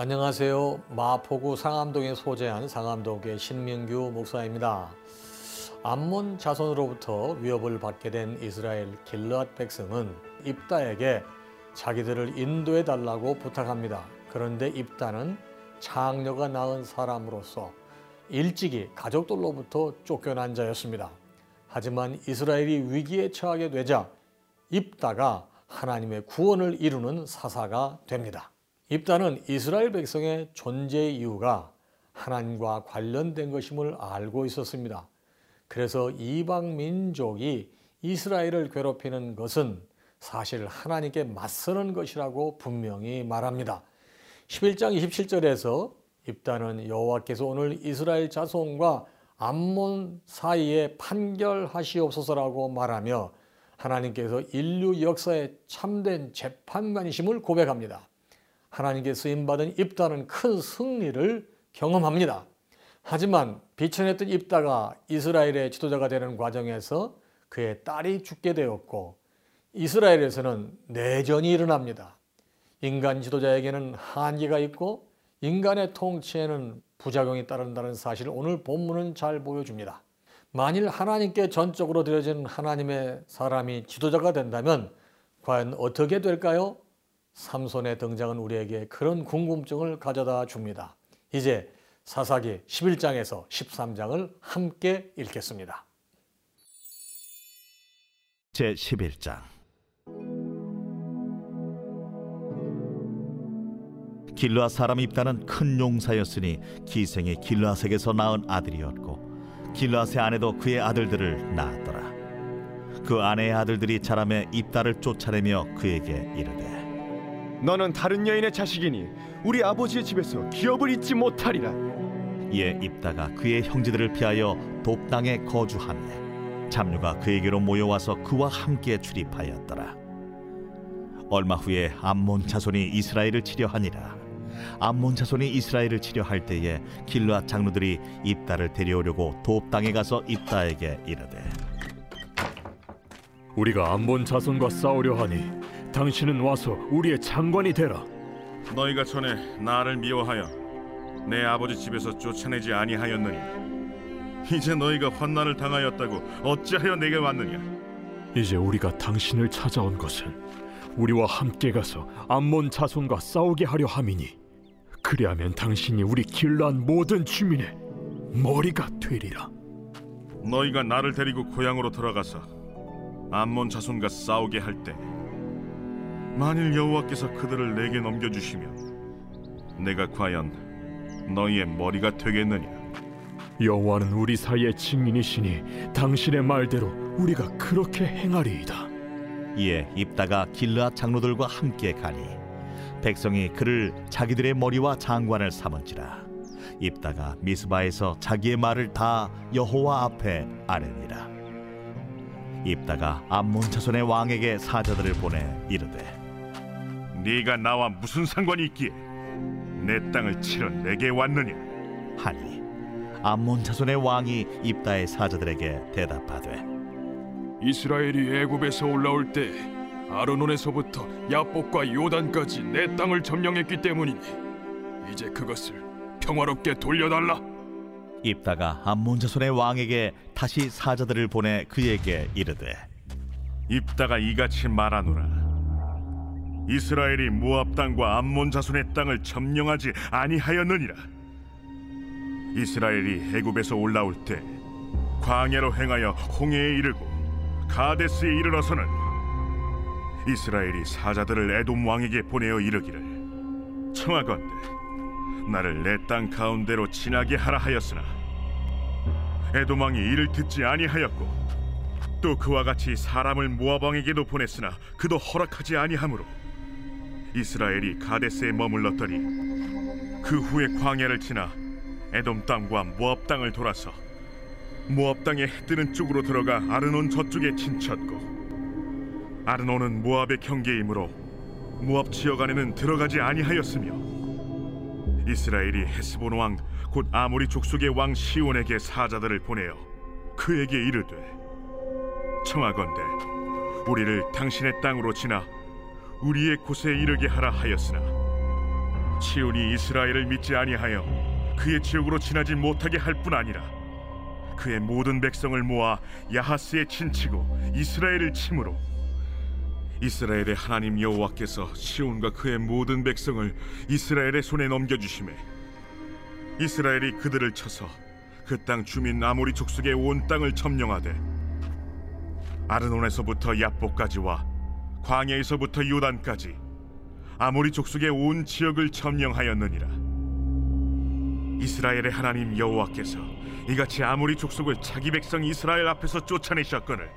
안녕하세요. 마포구 상암동에 소재한 상암동의 신민규 목사입니다. 암몬 자손으로부터 위협을 받게 된 이스라엘 길르앗 백성은 입다에게 자기들을 인도해 달라고 부탁합니다. 그런데 입다는 장녀가 낳은 사람으로서 일찍이 가족들로부터 쫓겨난 자였습니다. 하지만 이스라엘이 위기에 처하게 되자 입다가 하나님의 구원을 이루는 사사가 됩니다. 입다는 이스라엘 백성의 존재 이유가 하나님과 관련된 것임을 알고 있었습니다. 그래서 이방 민족이 이스라엘을 괴롭히는 것은 사실 하나님께 맞서는 것이라고 분명히 말합니다. 11장 27절에서 입다는 여호와께서 오늘 이스라엘 자손과 암몬 사이에 판결하시옵소서라고 말하며 하나님께서 인류 역사의 참된 재판관이심을 고백합니다. 하나님께 쓰임받은 입다는 큰 승리를 경험합니다. 하지만 비천했던 입다가 이스라엘의 지도자가 되는 과정에서 그의 딸이 죽게 되었고 이스라엘에서는 내전이 일어납니다. 인간 지도자에게는 한계가 있고 인간의 통치에는 부작용이 따른다는 사실을 오늘 본문은 잘 보여줍니다. 만일 하나님께 전적으로 드려진 하나님의 사람이 지도자가 된다면 과연 어떻게 될까요? 삼손의 등장은 우리에게 그런 궁금증을 가져다 줍니다. 이제 사사기 11장에서 13장을 함께 읽겠습니다. 제 11장 길르앗 사람 입다는 큰 용사였으니 기생이 길르앗에게서 낳은 아들이었고 길르앗의 아내도 그의 아들들을 낳았더라 그 아내의 아들들이 자라매 입다를 쫓아내며 그에게 이르되 너는 다른 여인의 자식이니 우리 아버지의 집에서 기업을 잊지 못하리라. 이에 입다가 그의 형제들을 피하여 돕당에 거주하며 잡류가 그에게로 모여와서 그와 함께 출입하였더라. 얼마 후에 암몬 자손이 이스라엘을 치려하니라. 암몬 자손이 이스라엘을 치려할 때에 길르앗 장로들이 입다를 데려오려고 돕당에 가서 입다에게 이르되 우리가 암몬 자손과 싸우려 하니 당신은 와서 우리의 장관이 되라. 너희가 전에 나를 미워하여 내 아버지 집에서 쫓아내지 아니하였느니 이제 너희가 환난을 당하였다고 어찌하여 내게 왔느냐 이제 우리가 당신을 찾아온 것은 우리와 함께 가서 암몬 자손과 싸우게 하려 함이니 그리하면 당신이 우리 길란 모든 주민의 머리가 되리라. 너희가 나를 데리고 고향으로 돌아가서 암몬 자손과 싸우게 할 때 만일 여호와께서 그들을 내게 넘겨주시면 내가 과연 너희의 머리가 되겠느냐? 여호와는 우리 사이의 증인이시니 당신의 말대로 우리가 그렇게 행하리이다. 이에 입다가 길르앗 장로들과 함께 가니 백성이 그를 자기들의 머리와 장관을 삼은지라. 입다가 미스바에서 자기의 말을 다 여호와 앞에 아뢰니라. 입다가 암몬 자손의 왕에게 사자들을 보내 이르되 네가 나와 무슨 상관이 있기에 내 땅을 치러 내게 왔느냐 하니 암몬 자손의 왕이 입다의 사자들에게 대답하되 이스라엘이 애굽에서 올라올 때 아르논에서부터 야복과 요단까지 내 땅을 점령했기 때문이니 이제 그것을 평화롭게 돌려달라. 입다가 암몬 자손의 왕에게 다시 사자들을 보내 그에게 이르되 입다가 이같이 말하노라 이스라엘이 모압 땅과 암몬 자손의 땅을 점령하지 아니하였느니라. 이스라엘이 애굽에서 올라올 때 광야로 행하여 홍해에 이르고 가데스에 이르러서는 이스라엘이 사자들을 에돔 왕에게 보내어 이르기를 청하건대 나를 내 땅 가운데로 지나게 하라 하였으나 에돔 왕이 이를 듣지 아니하였고 또 그와 같이 사람을 모압 왕에게도 보냈으나 그도 허락하지 아니하므로 이스라엘이 가데스에 머물렀더니 그 후에 광야를 지나 에돔 땅과 모압 땅을 돌아서 모압 땅의 해 뜨는 쪽으로 들어가 아르논 저쪽에 친쳤고 아르논은 모압의 경계이므로 모압 지역 안에는 들어가지 아니하였으며 이스라엘이 헤스본 왕 곧 아모리 족속의 왕 시온에게 사자들을 보내어 그에게 이르되 청하건대 우리를 당신의 땅으로 지나 우리의 곳에 이르게 하라 하였으나 치온이 이스라엘을 믿지 아니하여 그의 지역으로 지나지 못하게 할 뿐 아니라 그의 모든 백성을 모아 야하스에 친치고 이스라엘을 침으로 이스라엘의 하나님 여호와께서 시온과 그의 모든 백성을 이스라엘의 손에 넘겨주심에 이스라엘이 그들을 쳐서 그 땅 주민 아모리 족속의 온 땅을 점령하되 아르논에서부터 야복까지와 광야에서부터 요단까지 아모리 족속의 온 지역을 점령하였느니라. 이스라엘의 하나님 여호와께서 이같이 아모리 족속을 자기 백성 이스라엘 앞에서 쫓아내셨거늘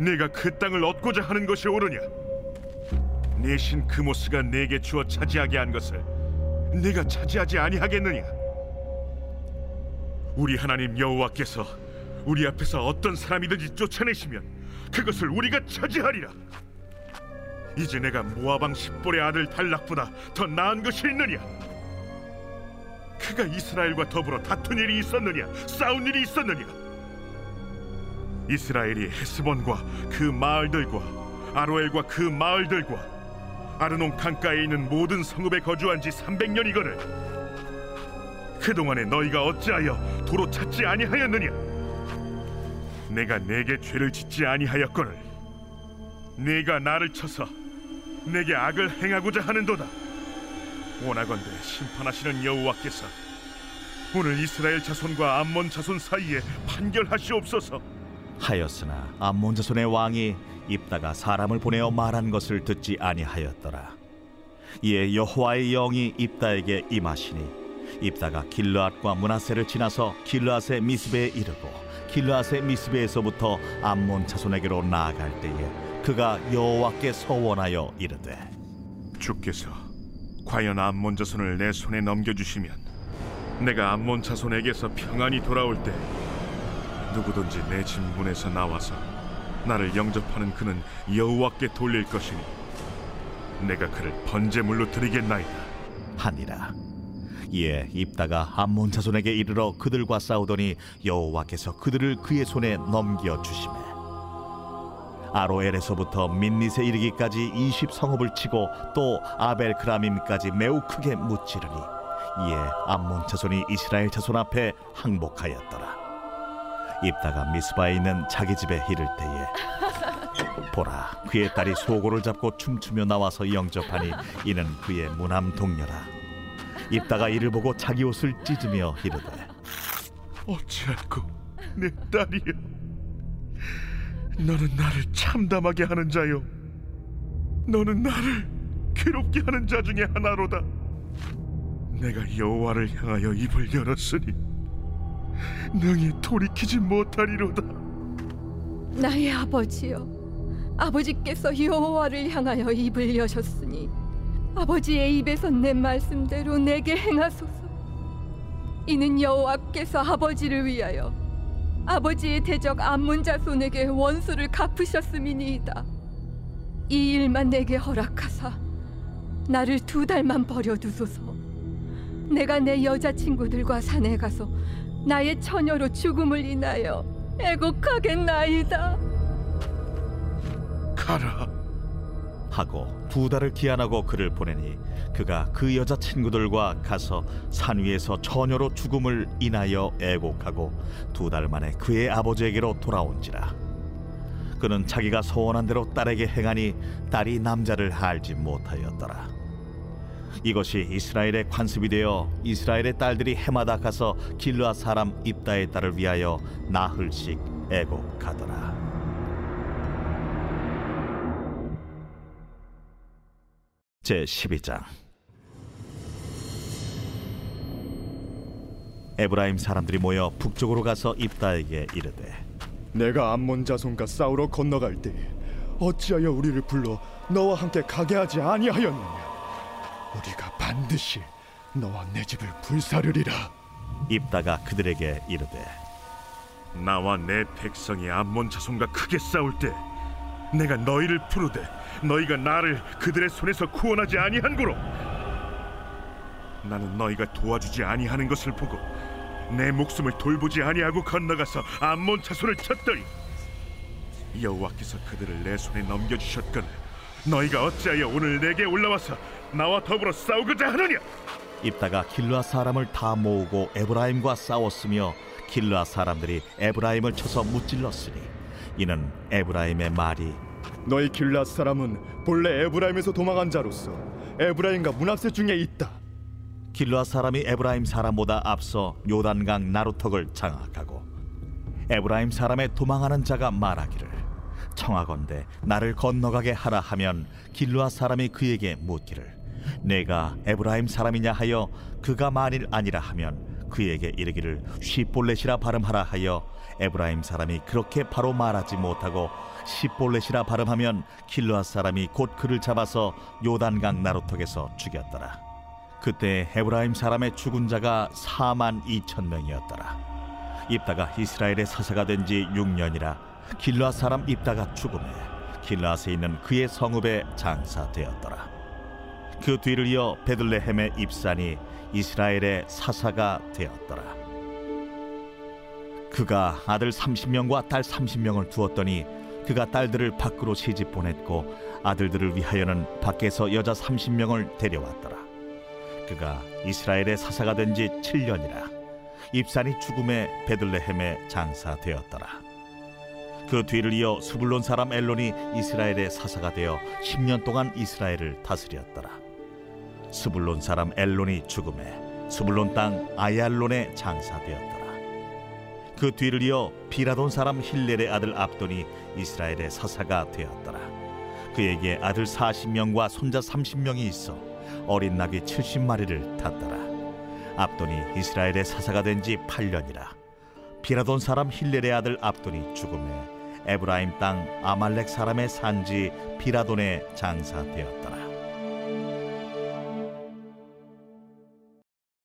네가 그 땅을 얻고자 하는 것이 옳으냐? 내신 그모스가 내게 주어 차지하게 한 것을 네가 차지하지 아니하겠느냐? 우리 하나님 여호와께서 우리 앞에서 어떤 사람이든지 쫓아내시면 그것을 우리가 차지하리라 이제 내가 모아방 십볼의 아들 달락보다 더 나은 것이 있느냐? 그가 이스라엘과 더불어 다툰 일이 있었느냐? 싸운 일이 있었느냐? 이스라엘이 헤스본과 그 마을들과 아로엘과 그 마을들과 아르논 강가에 있는 모든 성읍에 거주한 지 300년이거늘 그동안에 너희가 어찌하여 도로 찾지 아니하였느냐? 내가 내게 죄를 짓지 아니하였거늘 네가 나를 쳐서 내게 악을 행하고자 하는도다 원하건대 심판하시는 여호와께서 오늘 이스라엘 자손과 암몬 자손 사이에 판결하시옵소서 하였으나 암몬 자손의 왕이 입다가 사람을 보내어 말한 것을 듣지 아니하였더라. 이에 여호와의 영이 입다에게 임하시니 입다가 길르앗과 문하세를 지나서 길르앗의 미스베에 이르고 길르앗의 미스베에서부터 암몬 자손에게로 나아갈 때에 그가 여호와께 서원하여 이르되 주께서 과연 암몬 자손을 내 손에 넘겨주시면 내가 암몬 자손에게서 평안히 돌아올 때 누구든지 내 진문에서 나와서 나를 영접하는 그는 여호와께 돌릴 것이니 내가 그를 번제물로 드리겠나이다 하니라. 이에 입다가 암몬 자손에게 이르러 그들과 싸우더니 여호와께서 그들을 그의 손에 넘겨 주시매 아로엘에서부터 민닛에 이르기까지 20 성읍을 치고 또 아벨크라밈까지 매우 크게 무찌르니 이에 암몬 자손이 이스라엘 자손 앞에 항복하였더라. 입다가 미스바에 있는 자기 집에 이를 때에 보라 그의 딸이 소고를 잡고 춤추며 나와서 영접하니 이는 그의 무남 동료라. 입다가 이를 보고 자기 옷을 찢으며 이르되 어찌할꼬 내 딸이여 너는 나를 참담하게 하는 자요. 너는 나를 괴롭게 하는 자 중에 하나로다. 내가 여호와를 향하여 입을 열었으니 능히 돌이키지 못하리로다. 나의 아버지여 아버지께서 여호와를 향하여 입을 여셨으니 아버지의 입에서 내 말씀대로 내게 행하소서. 이는 여호와께서 아버지를 위하여 아버지의 대적 암문 자손에게 원수를 갚으셨음이니이다. 이 일만 내게 허락하사 나를 두 달만 버려두소서. 내가 내 여자친구들과 산에 가서 나의 처녀로 죽음을 인하여 애곡하겠나이다. 가라. 하고 두 달을 기한하고 그를 보내니 그가 그 여자 친구들과 가서 산 위에서 처녀로 죽음을 인하여 애곡하고 두 달 만에 그의 아버지에게로 돌아온지라. 그는 자기가 소원한 대로 딸에게 행하니 딸이 남자를 알지 못하였더라. 이것이 이스라엘의 관습이 되어 이스라엘의 딸들이 해마다 가서 길르아 사람 입다의 딸을 위하여 나흘씩 애곡하더라. 제 12장 에브라임 사람들이 모여 북쪽으로 가서 입다에게 이르되 내가 암몬 자손과 싸우러 건너갈 때 어찌하여 우리를 불러 너와 함께 가게 하지 아니하였느냐? 우리가 반드시 너와 내 집을 불사르리라. 입다가 그들에게 이르되 나와 내 백성이 암몬 자손과 크게 싸울 때 내가 너희를 부르되 너희가 나를 그들의 손에서 구원하지 아니한고로 나는 너희가 도와주지 아니하는 것을 보고 내 목숨을 돌보지 아니하고 건너가서 암몬 자손을 쳤더니 여호와께서 그들을 내 손에 넘겨주셨거늘 너희가 어찌하여 오늘 내게 올라와서 나와 더불어 싸우고자 하느냐? 입다가 길르앗 사람을 다 모으고 에브라임과 싸웠으며 길르앗 사람들이 에브라임을 쳐서 무찔렀으니 이는 에브라임의 말이 너희 길르앗 사람은 본래 에브라임에서 도망한 자로서 에브라임과 므낫세 중에 있다. 길르앗 사람이 에브라임 사람보다 앞서 요단강 나루턱을 장악하고 에브라임 사람의 도망하는 자가 말하기를 청하건대 나를 건너가게 하라 하면 길르앗 사람이 그에게 묻기를 네가 에브라임 사람이냐 하여 그가 만일 아니라 하면 그에게 이르기를 쉽볼렛이라 발음하라 하여 에브라임 사람이 그렇게 바로 말하지 못하고 시볼렛이라 발음하면 길르앗 사람이 곧 그를 잡아서 요단강 나루턱에서 죽였더라 그때 에브라임 사람의 죽은 자가 4만 2천 명이었더라. 입다가 이스라엘의 사사가 된 지 6년이라 길르앗 사람 입다가 죽음에 길르앗에 있는 그의 성읍에 장사되었더라. 그 뒤를 이어 베들레헴의 입산이 이스라엘의 사사가 되었더라. 그가 아들 30명과 딸 30명을 두었더니 그가 딸들을 밖으로 시집 보냈고 아들들을 위하여는 밖에서 여자 30명을 데려왔더라 그가 이스라엘의 사사가 된 지 7년이라 입산이 죽음에 베들레헴에 장사되었더라. 그 뒤를 이어 수불론 사람 엘론이 이스라엘의 사사가 되어 10년 동안 이스라엘을 다스렸더라. 수불론 사람 엘론이 죽음에 수불론 땅 아얄론에 장사되었더라. 그 뒤를 이어 비라돈 사람 힐렐의 아들 압돈이 이스라엘의 사사가 되었더라. 그에게 아들 40명과 손자 30명이 있어 어린 낙이 70마리를 탔더라. 압돈이 이스라엘의 사사가 된 지 8년이라. 비라돈 사람 힐렐의 아들 압돈이 죽음에 에브라임 땅 아말렉 사람의 산지 비라돈에 장사되었더라.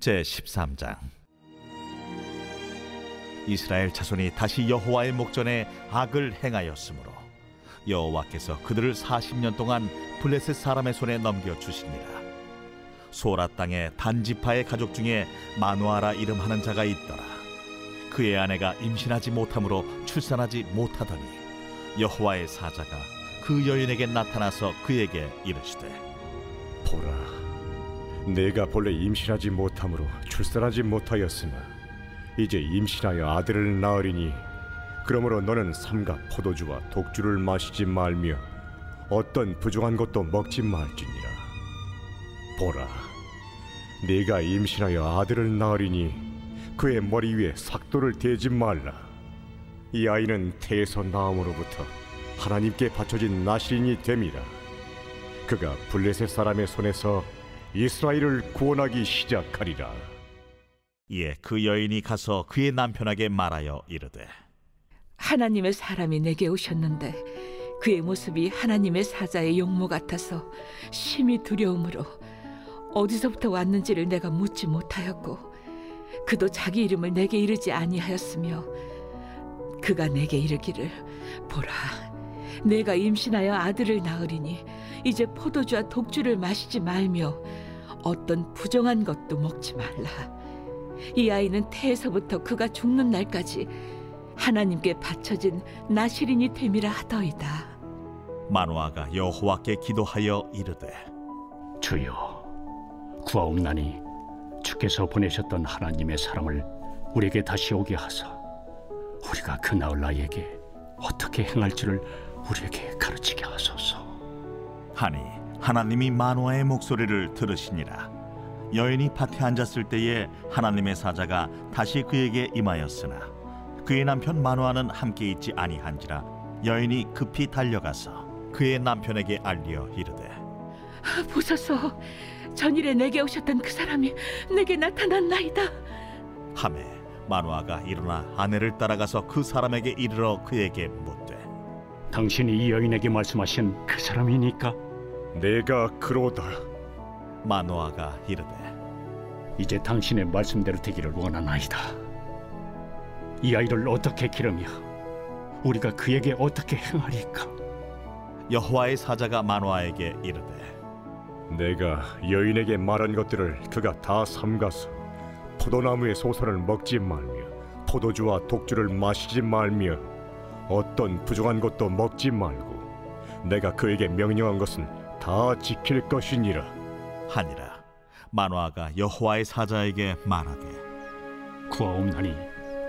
제 13장. 이스라엘 자손이 다시 여호와의 목전에 악을 행하였으므로 여호와께서 그들을 40년 동안 블레셋 사람의 손에 넘겨 주시니라 소라 땅에 단지파의 가족 중에 마누아라 이름하는 자가 있더라. 그의 아내가 임신하지 못함으로 출산하지 못하더니 여호와의 사자가 그 여인에게 나타나서 그에게 이르시되 보라, 내가 본래 임신하지 못함으로 출산하지 못하였으나 이제 임신하여 아들을 낳으리니 그러므로 너는 삼가 포도주와 독주를 마시지 말며 어떤 부정한 것도 먹지 말지니라. 보라, 네가 임신하여 아들을 낳으리니 그의 머리 위에 삭도를 대지 말라. 이 아이는 태에서 나옴으로부터 하나님께 바쳐진 나시린이 됨이라. 그가 블레셋 사람의 손에서 이스라엘을 구원하기 시작하리라. 이에 그 여인이 가서 그의 남편에게 말하여 이르되 하나님의 사람이 내게 오셨는데 그의 모습이 하나님의 사자의 용모 같아서 심히 두려움으로 어디서부터 왔는지를 내가 묻지 못하였고 그도 자기 이름을 내게 이르지 아니하였으며 그가 내게 이르기를 보라 내가 임신하여 아들을 낳으리니 이제 포도주와 독주를 마시지 말며 어떤 부정한 것도 먹지 말라. 이 아이는 태에서부터 그가 죽는 날까지 하나님께 바쳐진 나시린이 됨이라 하더이다. 마누아가 여호와께 기도하여 이르되 주여 구하옵나니 주께서 보내셨던 하나님의 사람을 우리에게 다시 오게 하사 우리가 그 나을 나에게 어떻게 행할지를 우리에게 가르치게 하소서. 하니 하나님이 마누아의 목소리를 들으시니라. 여인이 밭에 앉았을 때에 하나님의 사자가 다시 그에게 임하였으나 그의 남편 마누아는 함께 있지 아니한지라 여인이 급히 달려가서 그의 남편에게 알려 이르되 보소서. 전일에 내게 오셨던 그 사람이 내게 나타났나이다. 하매 마누아가 일어나 아내를 따라가서 그 사람에게 이르러 그에게 묻되 당신이 이 여인에게 말씀하신 그 사람이니까? 내가 그로다. 마누아가 이르되 이제 당신의 말씀대로 되기를 원하나이다. 이 아이를 어떻게 기르며 우리가 그에게 어떻게 행하리까? 여호와의 사자가 마누아에게 이르되 내가 여인에게 말한 것들을 그가 다 삼가서 포도나무의 소선을 먹지 말며 포도주와 독주를 마시지 말며 어떤 부정한 것도 먹지 말고 내가 그에게 명령한 것은 다 지킬 것이니라 하니라 마노아가 여호와의 사자에게 말하되 구하옵나니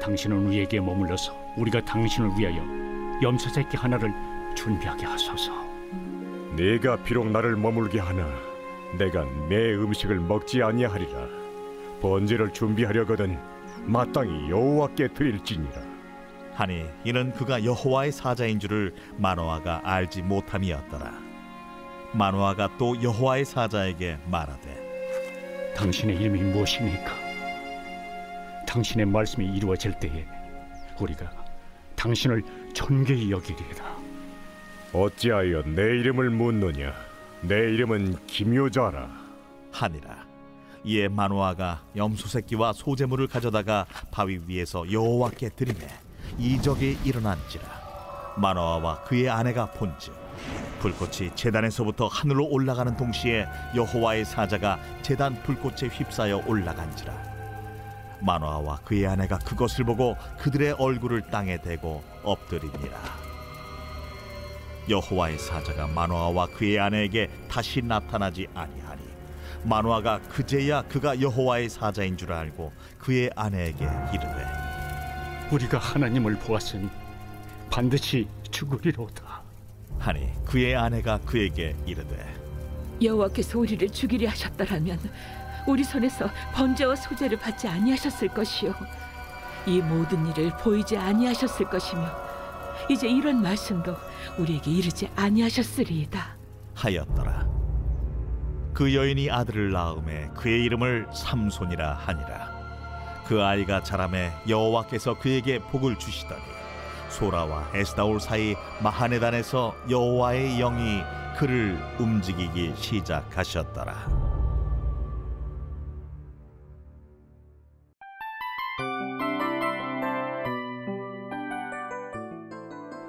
당신은 우리에게 머물러서 우리가 당신을 위하여 염소 새끼 하나를 준비하게 하소서. 네가 비록 나를 머물게 하나 내가 내 음식을 먹지 아니하리라 번제를 준비하려거든 마땅히 여호와께 드릴지니라 하니 이는 그가 여호와의 사자인 줄을 마노아가 알지 못함이었더라 마노아가 또 여호와의 사자에게 말하되 당신의 이름이 무엇입니까? 당신의 말씀이 이루어질 때에 우리가 당신을 존귀히 여기리이다. 어찌하여 내 이름을 묻느냐 내 이름은 기묘자라. 하니라. 이에 마노아가 염소 새끼와 소재물을 가져다가 바위 위에서 여호와께 드리매 이적이 일어난지라. 마노아와 그의 아내가 본즉 불꽃이 제단에서부터 하늘로 올라가는 동시에 여호와의 사자가 제단 불꽃에 휩싸여 올라간지라. 마노아와 그의 아내가 그것을 보고 그들의 얼굴을 땅에 대고 엎드리니라 여호와의 사자가 마노아와 그의 아내에게 다시 나타나지 아니하니 마노아가 그제야 그가 여호와의 사자인 줄 알고 그의 아내에게 이르되 우리가 하나님을 보았으니 반드시 죽으리로다. 하니 그의 아내가 그에게 이르되 여호와께서 우리를 죽이려 하셨더라면 우리 손에서 번제와 소제를 받지 아니하셨을 것이요 이 모든 일을 보이지 아니하셨을 것이며 이제 이런 말씀도 우리에게 이르지 아니하셨으리이다. 하였더라. 그 여인이 아들을 낳음에 그의 이름을 삼손이라 하니라. 그 아이가 자라매 여호와께서 그에게 복을 주시더니 소라와 에스다올 사이 마하네단에서 여호와의 영이 그를 움직이기 시작하셨더라.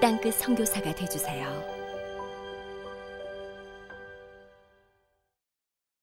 땅끝 선교사가 되주세요.